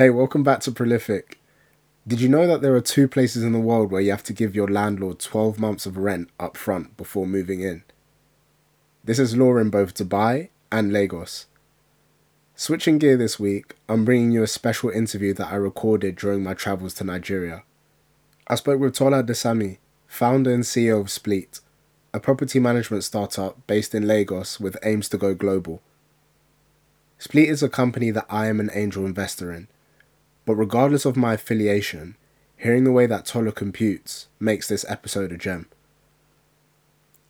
Hey, welcome back to Prolific. Did you know that there are two places in the world where you have to give your landlord 12 months of rent up front before moving in? This is law in both Dubai and Lagos. Switching gear this week, I'm bringing you a special interview that I recorded during my travels to Nigeria. I spoke with Tola Adesanmi, founder and CEO of Spleet, a property management startup based in Lagos with aims to go global. Spleet is a company that I am an angel investor in but regardless of my affiliation, hearing the way that Tola computes makes this episode a gem.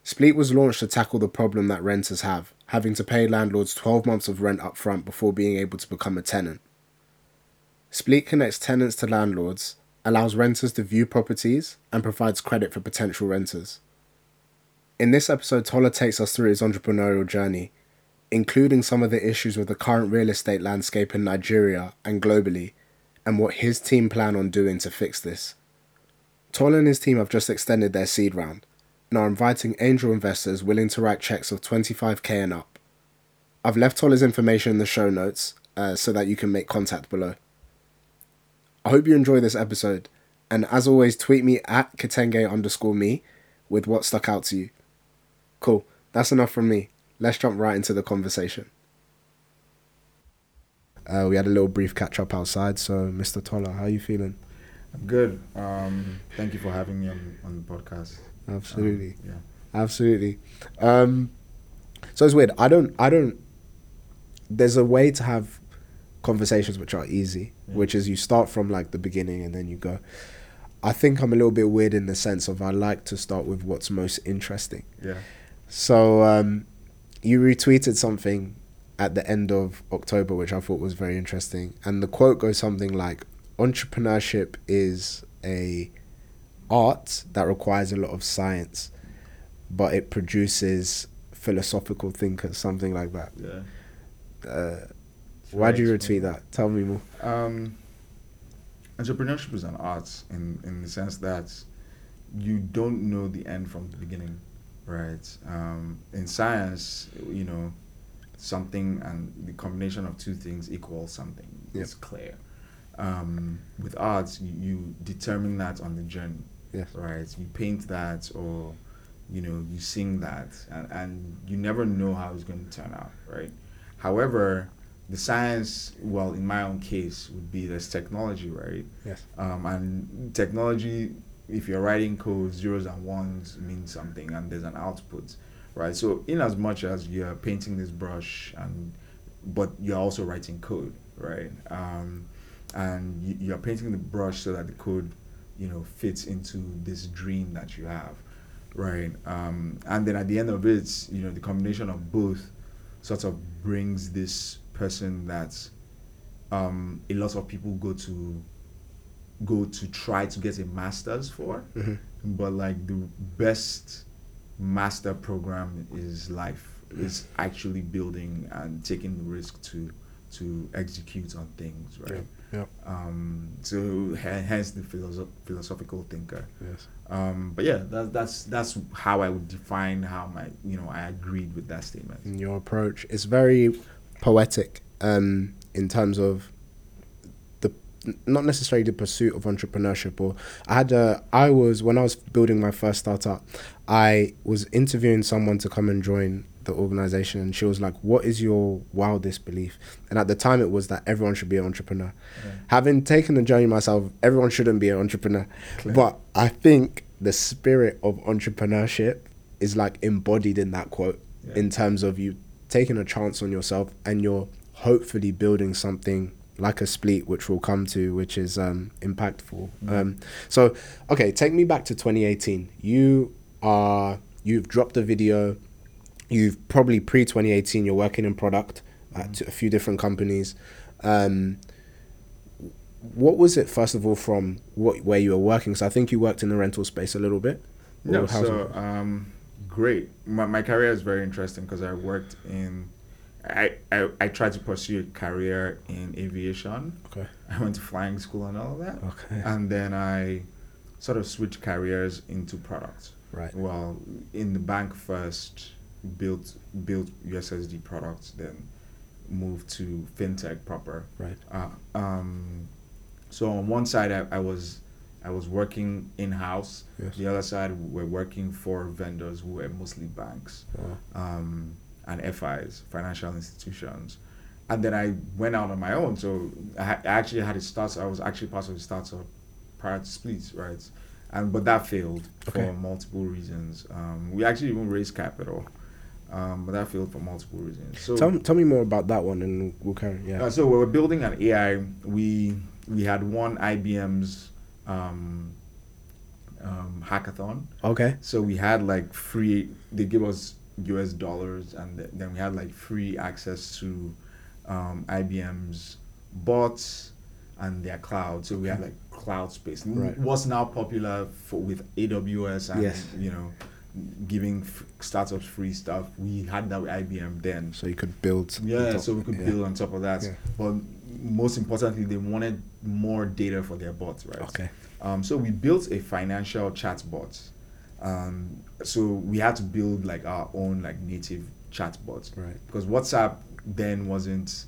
Spleet was launched to tackle the problem that renters have, having to pay landlords 12 months of rent up front before being able to become a tenant. Spleet connects tenants to landlords, allows renters to view properties, and provides credit for potential renters. In this episode, Tola takes us through his entrepreneurial journey, including some of the issues with the current real estate landscape in Nigeria and globally, and what his team plan on doing to fix this. Tola and his team have just extended their seed round and are inviting angel investors willing to write checks of 25k and up. I've left Tola's information in the show notes uh, so that you can make contact below. I hope you enjoy this episode, and as always, tweet me at Katenge underscore me with what stuck out to you. Cool, that's enough from me. Let's jump right into the conversation. Uh, we had a little brief catch up outside. So, Mr. Tola, how are you feeling? I'm good. Um, thank you for having me on, on the podcast. Absolutely. Um, yeah. Absolutely. Um, so it's weird. I don't. I don't. There's a way to have conversations which are easy, yeah. which is you start from like the beginning and then you go. I think I'm a little bit weird in the sense of I like to start with what's most interesting. Yeah. So um, you retweeted something at the end of October, which I thought was very interesting. And the quote goes something like entrepreneurship is a art that requires a lot of science, but it produces philosophical thinkers, something like that. Yeah. Uh, why do you retweet that? Tell me more. Um, entrepreneurship is an art in in the sense that you don't know the end from the beginning, right? Um, in science, you know, something and the combination of two things equals something. Yep. It's clear. Um, with art, you, you, determine that on the journey. Yes. Right. You paint that, or you know, you sing that, and, and you never know how it's going to turn out. Right. However, the science, well, in my own case, would be this technology, right? Yes. Um, and technology, if you're writing code, zeros and ones mean something, and there's an output right? So in as much as you're painting this brush and but you're also writing code, right? Um, and you, you're painting the brush so that the code, you know, fits into this dream that you have, right? Um, and then at the end of it, you know, the combination of both sort of brings this person that um, a lot of people go to go to try to get a master's for, mm-hmm. but like the best master program is life. Is actually building and taking the risk to to execute on things right? Yep, yep. um so hence the philosoph- philosophical thinker. Yes. Um but yeah that, that's that's how i would define how my you know i agreed with that statement. In your approach it's very poetic um in terms of not necessarily the pursuit of entrepreneurship or I had a I was when I was building my first startup I was interviewing someone to come and join the organization and she was like what is your wildest belief and at the time it was that everyone should be an entrepreneur yeah. having taken the journey myself everyone shouldn't be an entrepreneur Clear. but I think the spirit of entrepreneurship is like embodied in that quote yeah. in terms of you taking a chance on yourself and you're hopefully building something like a Spleet, which we'll come to, which is um, impactful. Mm. Um, so, okay, take me back to 2018. You are you've dropped a video. You've probably pre 2018. You're working in product at mm. a few different companies. Um, what was it first of all from what where you were working? So I think you worked in the rental space a little bit. No, so um, great. My my career is very interesting because I worked in I, I, I tried to pursue a career in aviation. Okay. I went to flying school and all of that. Okay. And then I sort of switched careers into products. Right. Well, in the bank first, built built USSD products, then moved to fintech proper. Right. Uh, um, So on one side, I, I was I was working in house. Yes. The other side, we're working for vendors who were mostly banks Wow. um, and FIs, financial institutions. And then I went out on my own. So I, ha- I actually had a start. I was actually part of the startup prior to Spleet's, right? And but that failed Okay. for multiple reasons. Um, we actually even raised capital, um, but that failed for multiple reasons. So Tell, tell me more about that one and we'll carry. Yeah. uh, so we were building an AI. We we had won IBM's um, um, hackathon. Okay. So we had like free. They give us U.S. dollars, and th- then we had like free access to um, IBM's bots and their cloud. So we had like cloud space. Right. What's now popular for with AWS and Yes. you know giving f- startups free stuff. We had that with IBM then. So you could build. Yeah, so we could yeah. build on top of that. Yeah. But most importantly, they wanted more data for their bots, right? Okay. Um, so we built a financial chat bot. Um, so we had to build like our own like native chat bot Right. because WhatsApp then wasn't,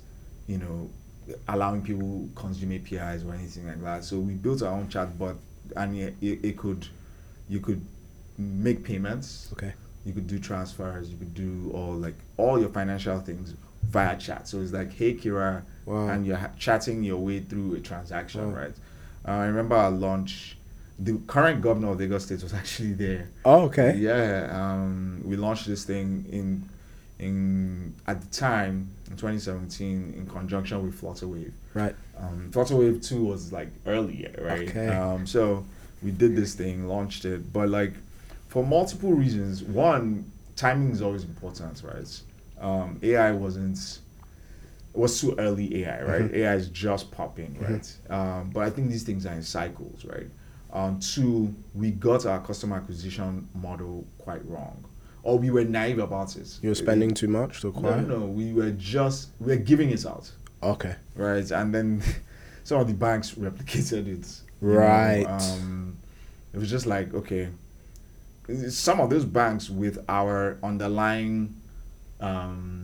you know, allowing people consume APIs or anything like that. So we built our own chatbot, and it, it, it could, you could make payments Okay. you could do transfers you could do all like all your financial things via chat so it's like hey kira Wow. and you're ha- chatting your way through a transaction Wow. right uh, i remember our launch the current governor of lagos state was actually there. Oh, okay. yeah um, we launched this thing in in at the time in 2017 in conjunction with flutterwave Right. um, flutterwave 2 was like earlier right? Okay. um, so we did this thing launched it but like for multiple reasons. One timing is always important right? Um, ai wasn't was too early ai right? Mhm. ai is just popping right? Um, but i think these things are in cycles right um, two we got our customer acquisition model quite wrong or we were naive about it You were spending too much to no, acquire. no, no we were just we were giving it out Okay. right? And then some of the banks replicated it. you know, Right. um, it was just like okay, some of those banks with our underlying um,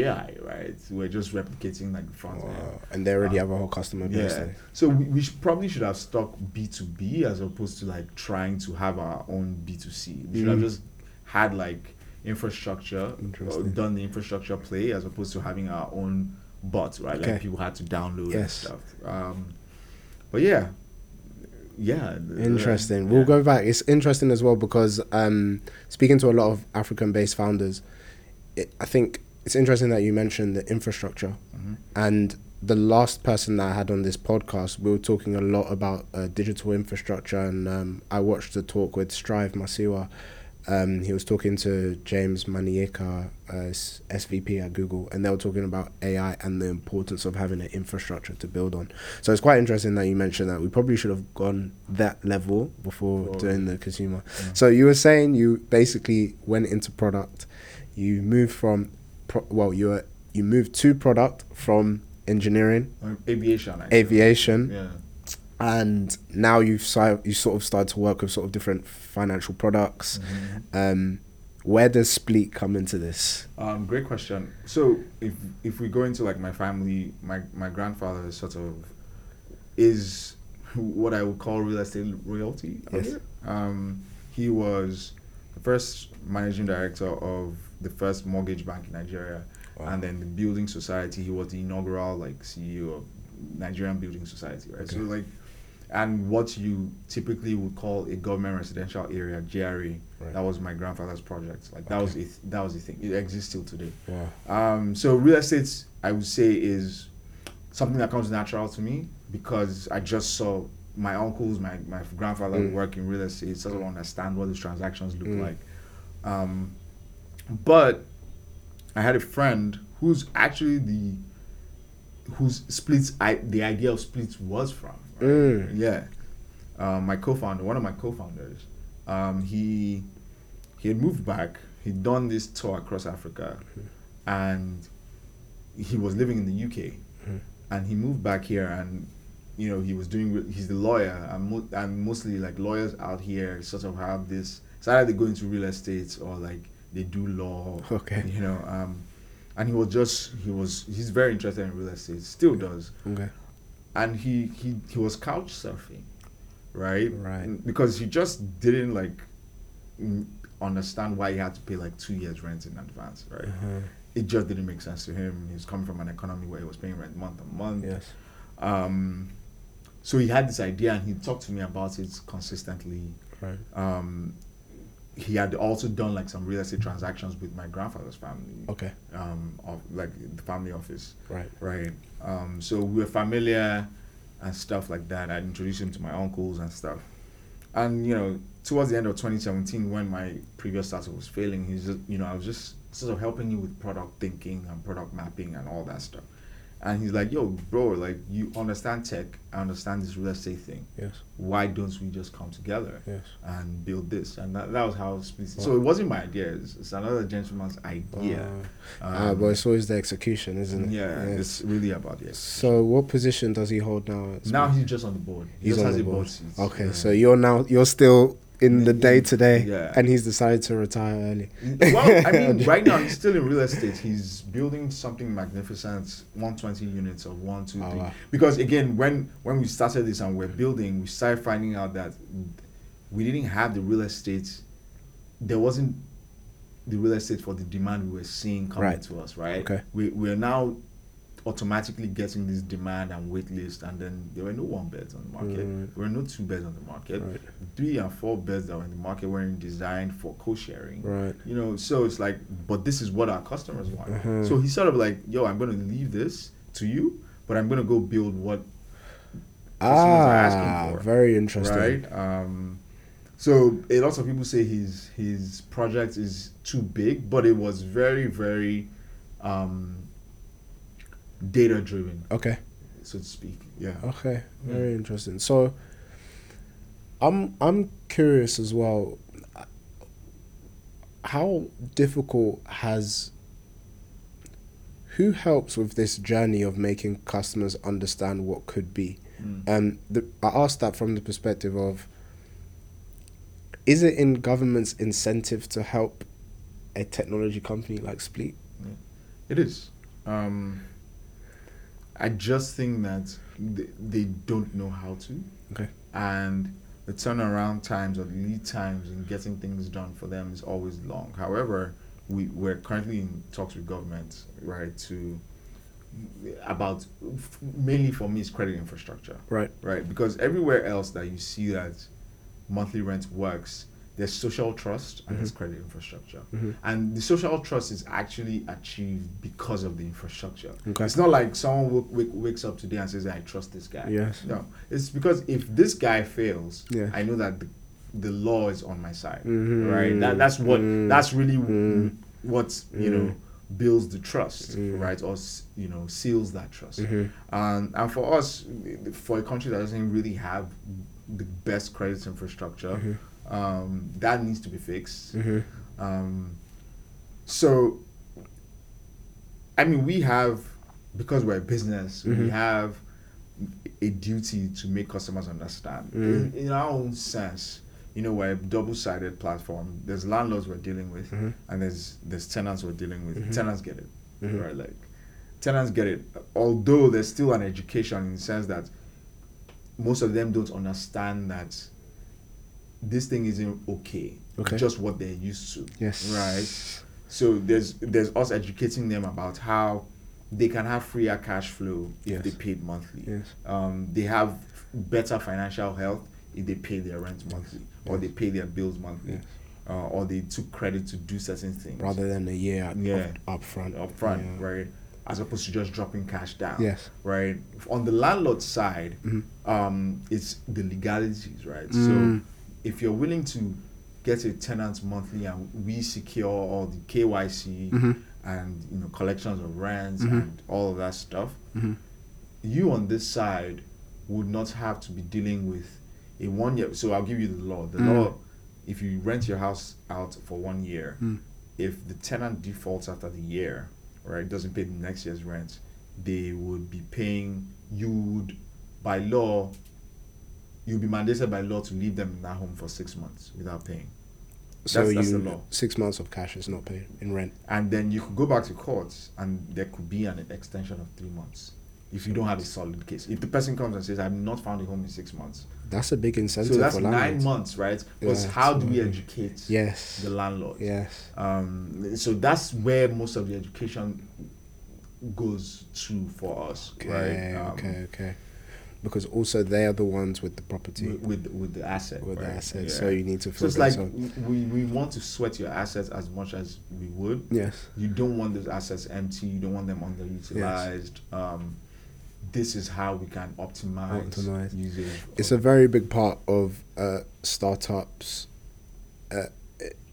AI, right? We're just replicating like the front end. And they already Um, have a whole customer base. Yeah. So we, we should, probably should have stuck B two B as opposed to like trying to have our own B two C. We should have Mm. just had like infrastructure, or done the infrastructure play as opposed to having our own bot, right? Okay. Like people had to download and Yes. stuff. Um, but yeah, yeah. Interesting. yeah. We'll go back. It's interesting as well because um, speaking to a lot of African-based founders, it, I think it's interesting that you mentioned the infrastructure. Mhm. And the last person that I had on this podcast, we were talking a lot about uh, digital infrastructure, and um, I watched the talk with Strive Masiyiwa. Um, he was talking to James Manyika, uh, SVP at Google, and they were talking about AI and the importance of having an infrastructure to build on. So it's quite interesting that you mentioned that. We probably should have gone that level before Before- doing the consumer. Yeah. So you were saying you basically went into product. You moved from, pro- well, you were you moved to product from engineering, Uh, aviation. actually. aviation, Yeah. and now you've si- you sort of started to work with sort of different financial products. Mhm. Um, where does Spleet come into this? Um, great question. So if if we go into like my family, my my grandfather is sort of is what I would call real estate royalty. Yes. Um, he was the first managing director of the first mortgage bank in Nigeria, and then the building society. He was the inaugural like CEO of Nigerian Building Society, right? So like, and what you typically would call a government residential area, GRA. Right. That was my grandfather's project. Like that was it. That was the thing. It exists still today. Wow. Um, so real estate, I would say, is something that comes natural to me because I just saw my uncles, my, my grandfather Mm. work in real estate, sort of understand what these transactions look Mm. like. Um, but I had a friend who's actually the whose Spleet's I the idea of Spleet's was from. right? Mm. Yeah. Um, my co-founder, one of my co-founders, um, he he had moved back. He'd done this tour across Africa, and he was living in the UK, Mhm. and he moved back here, and you know he was doing. He's the lawyer, and, mo- and mostly like lawyers out here sort of have this. It's either they go into real estate or like they do law. Okay. You know, um, and he was just he was he's very interested in real estate. Still does Okay. and he he he was couch surfing, right? Right. Because he just didn't like understand why he had to pay like two years rent in advance, right? Uh-huh. It just didn't make sense to him. He was coming from an economy where he was paying rent month on month. Yes. Um, so he had this idea and he talked to me about it consistently. Right. Um, he had also done like some real estate transactions with my grandfather's family, Okay. um, of like the family office, Right. right? Um, so we were familiar and stuff like that. I introduced him to my uncles and stuff. And you know, towards the end of 2017, when my previous startup was failing, he's just, you know, I was just sort of helping him with product thinking and product mapping and all that stuff. And he's like, "Yo, bro, like you understand tech, I understand this real estate thing. Yes. Why don't we just come together Yes. and build this?" And that, that was how it split. So it wasn't my idea; it's, it's another gentleman's idea. Uh, Um, ah, but it's always the execution, isn't it? yeah, Yes. it's really about the So, what position does he hold now? Now he's just on the board. He He's just on has the a board. board seat. Okay, Yeah. so you're now you're still in the day to day, and he's decided to retire early. well, I mean, right now he's still in real estate. He's building something magnificent, 120 units of one, two, Oh, three. wow. Because again, when when we started this and we're building, we started finding out that we didn't have the real estate. There wasn't the real estate for the demand we were seeing coming Right. to us. Right. Okay. We we're now automatically getting this demand and wait list, and then there were no one beds on the market. Right. There were no two beds on the market. Right. Three and four beds that were in the market weren't designed for co-sharing Right. you know so it's like but this is what our customers want Mhm. so he's sort of like yo i'm going to leave this to you but i'm going to go build what customers are asking Ah, for, very interesting. right um so a lot of people say his his project is too big but it was very very um data driven Okay. so to speak yeah Okay. Very interesting. So, I'm I'm curious as well. How difficult has who helps with this journey of making customers understand what could be? Mm. Um, the, I asked that from the perspective of is it in government's incentive to help a technology company like Spleet? It is. Um, I just think that they, they don't know how to. Okay. And the turnaround times or lead times in getting things done for them is always long. However, we, we're currently in talks with government, right, to about mainly for me is credit infrastructure Right. right? Because everywhere else that you see that monthly rent works, there's social trust and there's credit infrastructure. Mhm. And the social trust is actually achieved because of the infrastructure. Okay. It's not like someone w- w- wakes up today and says, I trust this guy. Yes. No. It's because if this guy fails, Yeah. I know that the, the law is on my side. Mhm. Right? That, that's what, Mm. that's really Mm. what, you know, builds the trust, right? Or, you know, seals that trust. And and for us, for a country that doesn't really have the best credit infrastructure, Mm-hmm. Um, that needs to be fixed. Mhm. Um, so, I mean, we have because we're a business, we Mhm. have a duty to make customers understand. Mm. In, in our own sense, you know, we're a double-sided platform. There's landlords we're dealing with, Mhm. and there's there's tenants we're dealing with. Mhm. Tenants get it, Mhm. right? Like tenants get it. Although there's still an education in the sense that most of them don't understand that this thing isn't okay. Okay. Just what they're used to. Yes. Right. So there's there's us educating them about how they can have freer cash flow if Yes. they paid monthly. Yes. Um, they have better financial health if they pay their rent monthly or they pay their bills monthly, Yes. uh, or they took credit to do certain things Rather than a year up, Yeah. up front. up front, Yeah. right? As opposed to just dropping cash down. Yes. Right. On the landlord side, Mhm. um, it's the legalities, right? Mm. So if you're willing to get a tenant monthly and we secure all the KYC Mhm. and you know collections of rents Mhm. and all of that stuff, Mhm. you on this side would not have to be dealing with a one year. So I'll give you the law. The Mm. law, if you rent your house out for one year, Mm. if the tenant defaults after the year, right, doesn't pay the next year's rent, they would be paying. You would, by law, you'll be mandated by law to leave them in that home for six months without paying. So That's- that's you the law. six months of cash is not paid in rent. And then you could go back to court and there could be an extension of three months. if you don't have a solid case. If the person comes and says, "I've not found a home in six months," That's a big incentive so that's nine months, right? Because Yeah, how do we educate Yes. the landlord? Yes. Um, so that's where most of the education goes to for us, Okay. right? Um, okay. Okay. Because also they are the ones with the property, With, with the asset, with the right? assets. Yeah. So you need to So it's like we, we want to sweat your assets as much as we would. Yes. You don't want those assets empty. You don't want them underutilized. Um, this is how we can optimize, Optimize. usage. It's a very big part of uh, startups' uh,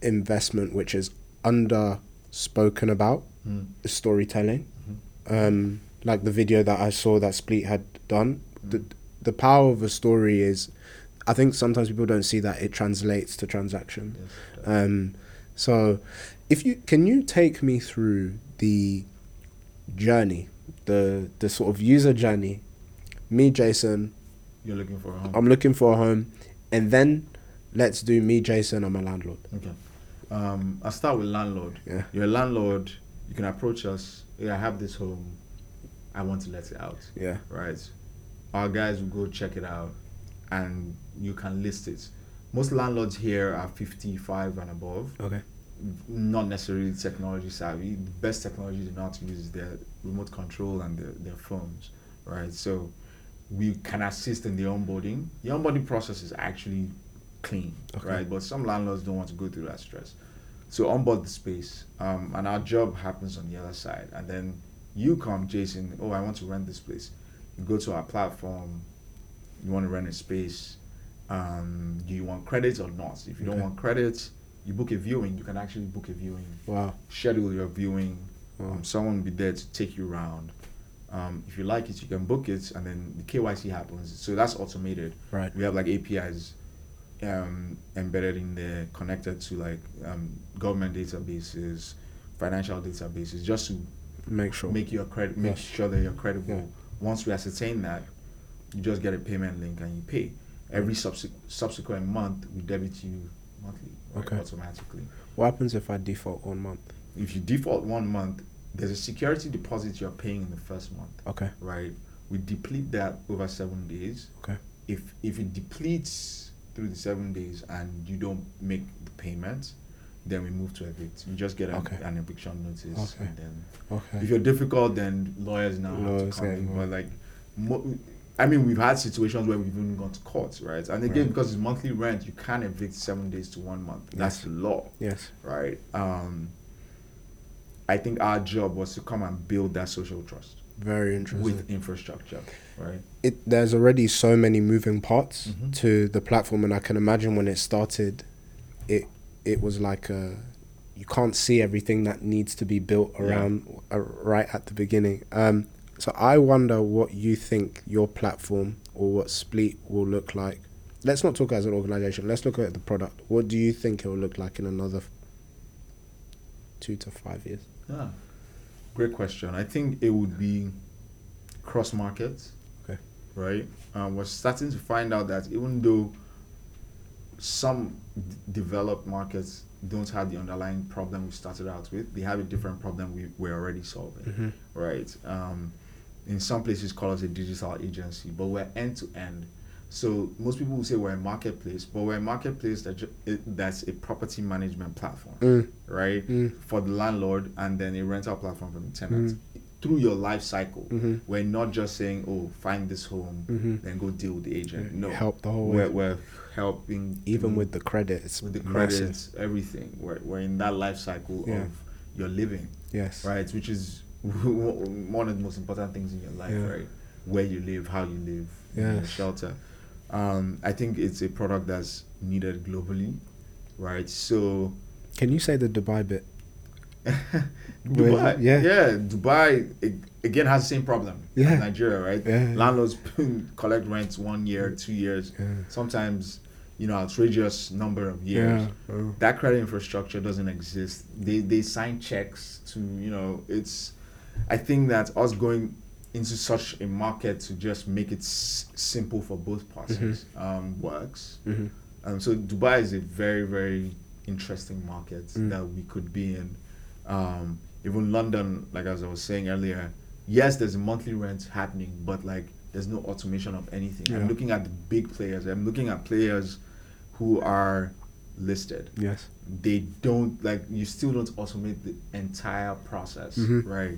investment, which is under spoken about Mm, is storytelling. mhm, Um, like the video that I saw that Spleet had done. The the power of a story is, I think sometimes people don't see that it translates to transaction. Yes. Um, so, if you can you take me through the journey, the the sort of user journey. Me, Jason, You're looking for a home. I'm looking for a home, and then let's do me, Jason. I'm a landlord. Okay. Um, I'll start with landlord. Yeah. You're a landlord. You can approach us. Yeah, I have this home. I want to let it out. Yeah. Right. Our guys will go check it out, and you can list it. Most landlords here are 55 and above. Okay. Not necessarily technology savvy. The best technology they know how to use is their remote control and their, their phones. Right. So we can assist in the onboarding. The onboarding process is actually clean, Okay. right? But some landlords don't want to go through that stress. So onboard the space, um, and our job happens on the other side. And then you come, Jason. Oh, I want to rent this place. You go to our platform. You want to rent a space. Um, do you want credits or not? If you don't want credits, you book a viewing. You can actually book a viewing Wow. schedule your viewing. Wow. Um, someone will be there to take you around. Um, if you like it, you can book it, and then the KYC happens. So that's automated. Right. We have like APIs um, embedded in there, connected to like um, government databases, financial databases, just to Make sure. make you a credit, make sure that you're credible. Yeah. Once we ascertain that, you just get a payment link and you pay. Every subse- subsequent month, we debit you monthly, right, Okay. automatically. what happens if I default one month? if you default one month, there's a security deposit you're paying in the first month, Okay. right? We deplete that over seven days. Okay. If if it depletes through the seven days and you don't make the payment, then we move to evict. You just get an, Okay. an eviction notice, Okay. and then Okay. if you're difficult, then lawyers now have to come in. But like, mo- I mean, we've had situations where we've even gone to court, right? And again, Right. because it's monthly rent, you can't evict seven days to one month. That's Yes. the law yes. right? Um, I think our job was to come and build that social trust Very interesting. with infrastructure, right? it there's already so many moving parts Mhm. to the platform and I can imagine when it started it it was like a you can't see everything that needs to be built Yeah. around uh, right at the beginning um so I wonder what you think your platform or what Spleet will look like let's not talk as an organization let's look at the product what do you think it will look like in another 2 to 5 years Yeah, great question. I think it would be cross market. Okay. Right. Um, we're starting to find out that even though some d- developed markets don't have the underlying problem we started out with, they have a different problem we, we're already solving. Mhm. right? Um, in some places, call us a digital agency, but we're end to end. So most people will say we're a marketplace, but we're a marketplace that ju- it, that's a property management platform, mm, right? mm, For the landlord, and then a rental platform for the tenant. Mm. Through your life cycle, mhm, we're not just saying, "Oh, find this home, mhm. then go deal with the agent." No, help the whole we're, we're helping even with the credit it's with the massive. credits, everything. We're, we're in that life cycle Yeah. of your living yes right? Which is one of the most important things in your life, Yeah. right? Where you live, how you live, your Yes. shelter. Um, I think it's a product that's needed globally, right? So Can you say the Dubai bit? Dubai, yeah. yeah, Dubai again has the same problem Yeah. as Nigeria, right? Yeah. Landlords collect rents one year, two years, Yeah. sometimes you know outrageous number of years. Yeah. Oh. that credit infrastructure doesn't exist. They they sign checks to you know it's. I think that us going into such a market to just make it s- simple for both parties um, works. hmm Um, so Dubai is a very very interesting market Mm. that we could be in. Um, even London, like as I was saying earlier, yes, there's monthly rent happening, but like there's no automation of anything. Yeah. I'm looking at the big players. I'm looking at players who are listed. Yes. They don't like you still don't automate the entire process, Mhm. right?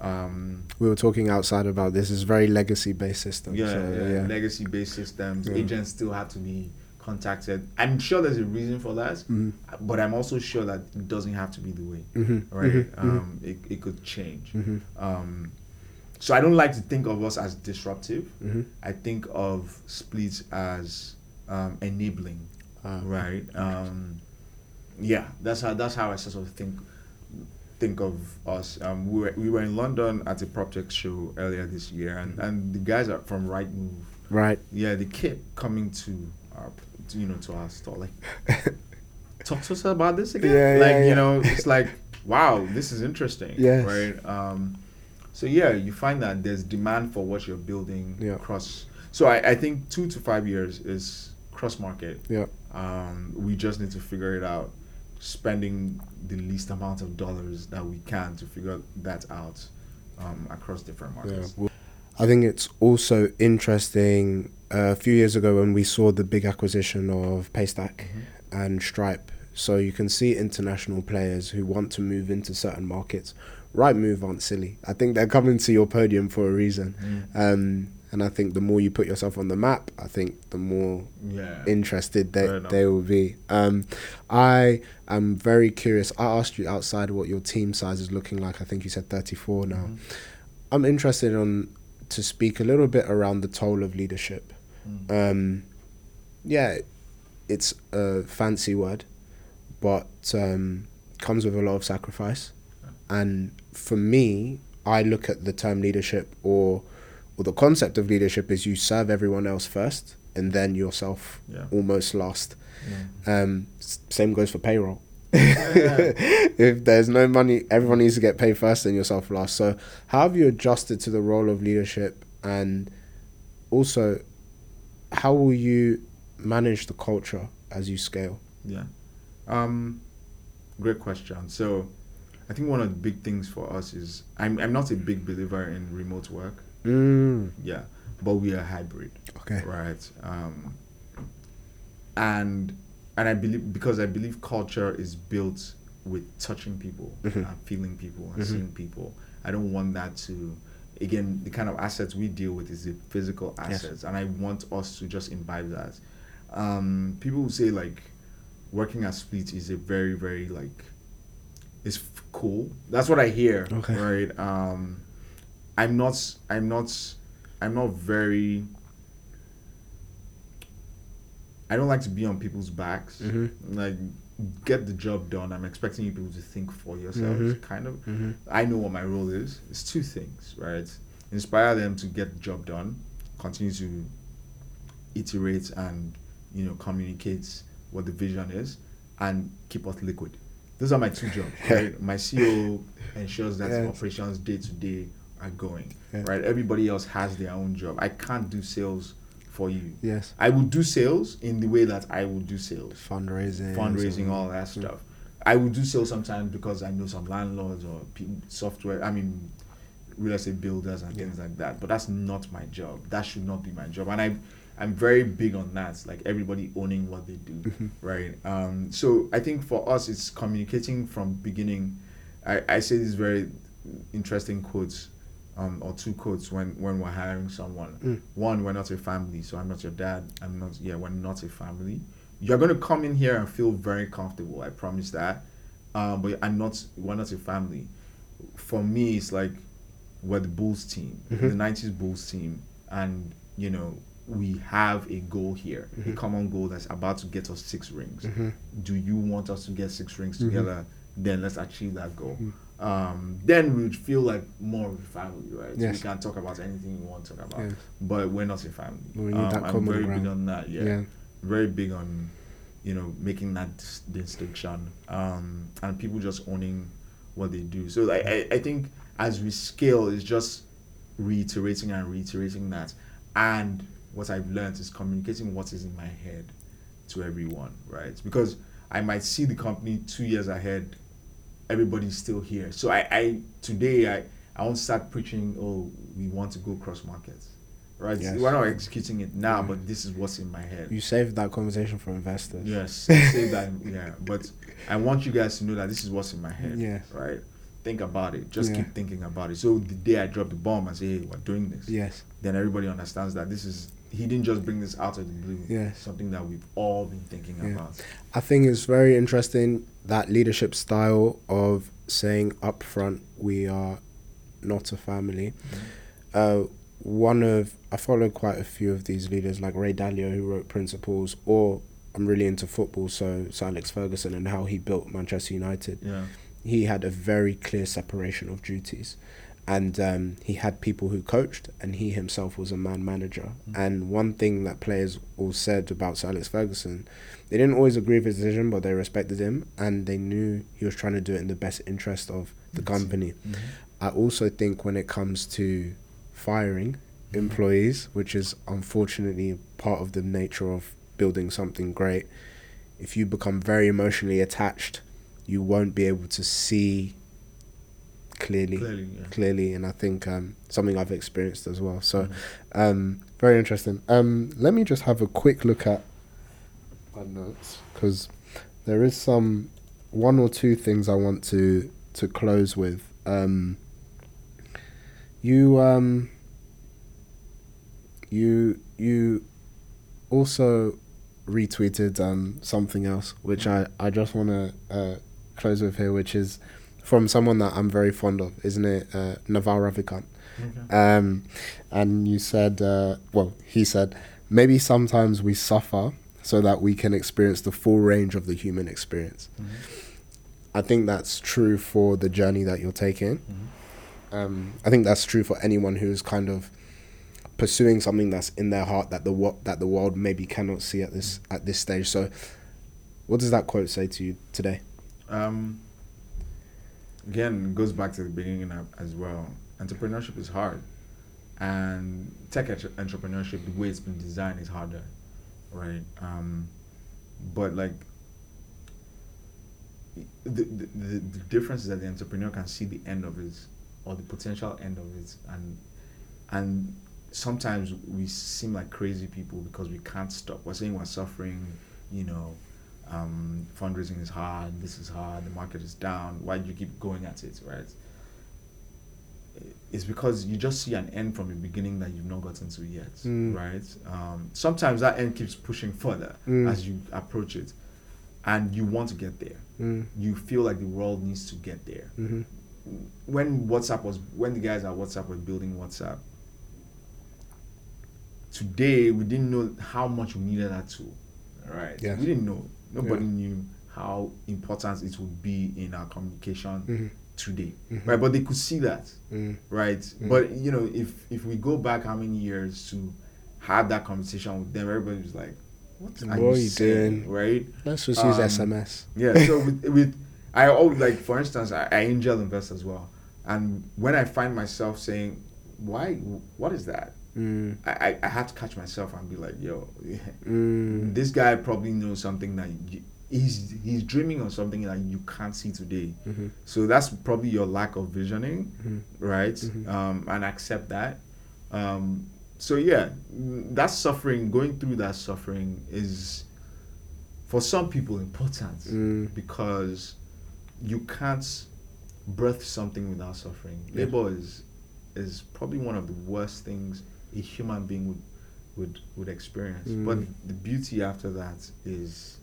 Um, We were talking outside about this. It's very legacy based system. yeah, so, yeah, yeah. legacy based systems. Agents still have to be contacted. I'm sure there's a reason for that, Mhm. but I'm also sure that it doesn't have to be the way, Mhm. right? Mhm. Um, it, it could change. Mhm. Um, so I don't like to think of us as disruptive. Mhm. I think of Spleet's as um, enabling, Ah, right? Um, yeah, that's how that's how I sort of think think of us. Um, we were we were in London at a PropTech show earlier this year, and, and the guys are from Rightmove. Right. Yeah, they kept coming to, you know to our store like talk to us about this again. Yeah, like yeah, you yeah. know, it's like wow, this is interesting. Yes. Right. Um, so yeah, you find that there's demand for what you're building Yeah. across. So I, I think two to five years is cross market. Yeah. Um, we just need to figure it out, spending the least amount of dollars that we can to figure that out um, across different Yeah. markets. Well, I think it's also interesting. Uh, a few years ago, when we saw the big acquisition of Paystack Mm-hmm. and Stripe, so you can see international players who want to move into certain markets. Rightmove aren't silly. I think they're coming to your podium for a reason. Mm. Um, and I think the more you put yourself on the map, I think the more Yeah. interested they, they will be. Um, I am very curious. I asked you outside what your team size is looking like. I think you said 34 now. Mhm. I'm interested on to speak a little bit around the toll of leadership. Mm. Um, yeah, it's a fancy word, but um, comes with a lot of sacrifice. And for me, I look at the term leadership or or the concept of leadership is you serve everyone else first and then yourself Yeah. almost last. Yeah. Um, same goes for payroll. If there's no money, everyone needs to get paid first and yourself last. So, how have you adjusted to the role of leadership? And also, how will you manage the culture as you scale? Yeah. Um, great question. So, I think one of the big things for us is I'm I'm not a big believer in remote work. Mm. Yeah, but we are hybrid, Okay. right? Um, and and I believe because I believe culture is built with touching people Mhm. and feeling people and Mhm. seeing people. I don't want that to. Again, the kind of assets we deal with is the physical Yes. assets, and I want us to just imbibe that. Um, people who say like working at Spleet is a very very like it's f- cool. That's what I hear. Okay. Right. Um, I'm not. I'm not. I'm not very. I don't like to be on people's backs. Mhm. Like, get the job done. I'm expecting you people to think for yourselves. Mhm. Kind of. Mm-hmm. I know what my role is. It's two things, right? Inspire them to get the job done, continue to iterate and you know communicate what the vision is, and keep us liquid. Those are my two jobs, right? my CEO ensures that Yes. operations day to day are going, Yeah. right? Everybody else has their own job. I can't do sales for you. Yes. I would do sales in the way that I would do sales Fundraising. fundraising, all that stuff. I would do sales sometimes because I know some landlords or pe- software. I mean, real estate builders and things like that. But that's not my job. That should not be my job. And I, I'm very big on that. Like everybody owning what they do, Mhm. right? Um, so I think for us, it's communicating from beginning. I, I say these very interesting quotes. Um, or two quotes when when we're hiring someone. Mm. One, we're not a family, so I'm not your dad. I'm not. Yeah, we're not a family you're going to come in here and feel very comfortable. I promise that. Um, but I'm not. We're not a family. For me, it's like we're the Bulls team, Mhm. the '90s Bulls team, and you know we have a goal here, a Mhm. common goal that's about to get us six rings. Mhm. Do you want us to get six rings Mhm. together? Then let's achieve that goal. Um, then we would feel like more of a family, right? So Yes. we can talk about anything we want to talk about, Yeah. but we're not a family. We need Um, that I'm very big on that. yeah. very big on you know making that dis- distinction um, and people just owning what they do so like, I, I think as we scale it's just reiterating and reiterating that and what i've learned is communicating what is in my head to everyone right because i might see the company two years ahead everybody's still here so i, I today i I won't start preaching. Oh, we want to go cross markets, right? Yes. We're not executing it now, Mm. but this is what's in my head. You saved that conversation for investors. Yes, say that. Yeah, but I want you guys to know that this is what's in my head. Yes. Right. Think about it. Just Yeah. keep thinking about it. So the day I drop the bomb and say, "Hey, we're doing this," Yes. then everybody understands that this is he didn't just bring this out of the blue. Yes. Something that we've all been thinking Yeah. about. I think it's very interesting that leadership style of saying up front we are not a family. Uh, one of I follow quite a few of these leaders like Ray Dalio who wrote Principles, or I'm really into football, so Sir Alex Ferguson and how he built Manchester United. Yeah. He had a very clear separation of duties. And um, he had people who coached, and he himself was a man manager. Mm. And one thing that players all said about Sir Alex Ferguson they didn't always agree with his decision, but they respected him and they knew he was trying to do it in the best interest of the company. Mhm. I also think when it comes to firing employees, which is unfortunately part of the nature of building something great, if you become very emotionally attached, you won't be able to see clearly. Clearly, yeah. Clearly, and I think um, something I've experienced as well. So, Mhm. um, very interesting. Um, let me just have a quick look at my notes because there is some one or two things I want to to close with. Um, you um, you you also retweeted um, something else which I, I just want to uh, close with here, which is from someone that I'm very fond of, isn't it? Uh, Naval Ravikant. Okay. Um, and you said, uh, well, he said, maybe sometimes we suffer so that we can experience the full range of the human experience. Mhm. I think that's true for the journey that you're taking. Mhm. Um, I think that's true for anyone who's kind of pursuing something that's in their heart that the wo- that the world maybe cannot see at this at this stage. So, what does that quote say to you today? Um, again, goes back to the beginning as well. Entrepreneurship is hard, and tech entre- entrepreneurship, the way it's been designed, is harder, right? Um, but like, the the the difference is that the entrepreneur can see the end of it, or the potential end of it, and and sometimes we seem like crazy people because we can't stop. We're saying we're suffering, you know, um, fundraising is hard, this is hard, the market is down. Why do you keep going at it, right? It's because you just see an end from the beginning that you've not gotten to yet, Mm. right? Um, sometimes that end keeps pushing further Mm. as you approach it, and you want to get there. Mm, You feel like the world needs to get there hmm when WhatsApp was when the guys at WhatsApp were building WhatsApp. Today we didn't know how much we needed that tool. Right. Yes. We didn't know. Nobody Yeah. knew how important it would be in our communication hmm today. Mhm. Right. But they could see that. mm, Right. Mm. But you know, if if we go back how many years to have that conversation with them, everybody was like, What are What you, saying? doing? Right? Let's just use Um, SMS. Yeah. So with, with I always like for instance I, I angel invest as well, and when I find myself saying, "Why? What is that?" Mm, I, I, have to catch myself and be like, "Yo, mm, this guy probably knows something that you, he's he's dreaming of something that you can't see today." mhm, So that's probably your lack of visioning, mhm, right? Mhm. Um, and accept that. Um, so yeah, that suffering, going through that suffering, is for some people important mm, because you can't birth something without suffering. Yeah. Labor is is probably one of the worst things a human being would would would experience. Mm. But the beauty after that is,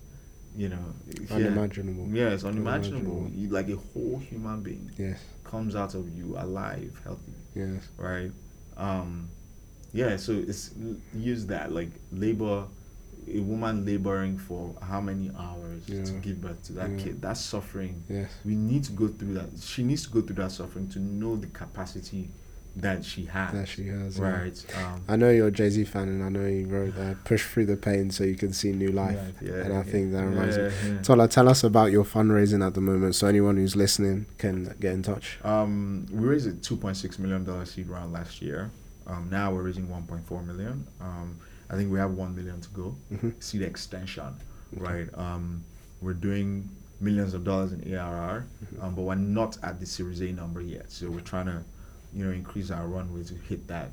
you know, yeah, unimaginable. yeah, it's unimaginable. Unimaginable. You, like a whole human being Yes, comes out of you alive, healthy, yes. right? Um, yeah, so it's use that like labor, a woman laboring for how many hours to give birth to that Yeah. kid. That's suffering. Yes. We need to go through that. She needs to go through that suffering to know the capacity that she has. That she has. yeah. right. Um, I know you're a Jay Z fan, and I know you wrote uh, "Push Through the Pain so you can see new life." yeah, and I think that yeah, reminds me. yeah. Tola, tell us about your fundraising at the moment, so anyone who's listening can get in touch. Um, we raised a two point six million dollar seed round last year. Um, now we're raising one point four million. Um, I think we have one million to go. hmm Seed extension, Okay. right? Um, we're doing millions of dollars in ARR, Mhm. um, but we're not at the Series A number yet. So we're trying to you know increase our runway to hit that.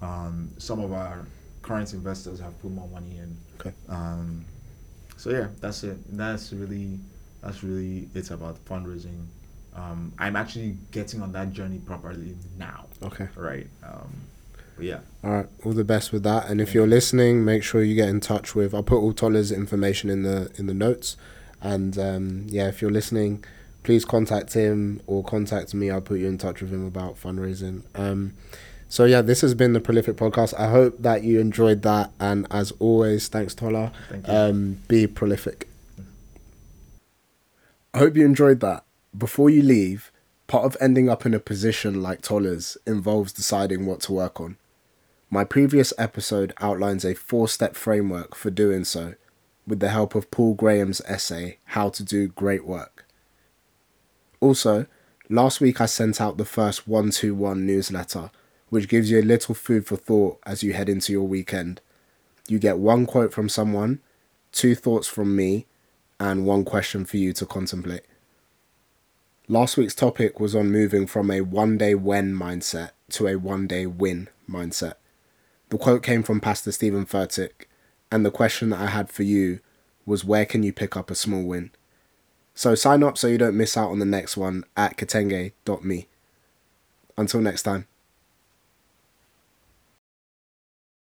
Um, some of our current investors have put more money in. Okay. Um, so yeah, that's it. That's really that's really it's about fundraising. Um, I'm actually getting on that journey properly now. Okay. Right. Um, but yeah. All right. All the best with that. And if you're listening, make sure you get in touch with. I'll put all Tola's information in the in the notes. And um, yeah, if you're listening, please contact him or contact me. I'll put you in touch with him about fundraising. Um, so yeah, this has been the Prolific Podcast. I hope that you enjoyed that. And as always, thanks Tola. Thank you. Um, be prolific. I hope you enjoyed that. Before you leave, part of ending up in a position like Tola's involves deciding what to work on. My previous episode outlines a four step framework for doing so, with the help of Paul Graham's essay, How to Do Great Work. Also, last week I sent out the first 121 newsletter, which gives you a little food for thought as you head into your weekend. You get one quote from someone, two thoughts from me, and one question for you to contemplate. Last week's topic was on moving from a one day when mindset to a one day win mindset. The quote came from Pastor Stephen Furtick, and the question that I had for you was where can you pick up a small win? So sign up so you don't miss out on the next one at katenge.me. Until next time.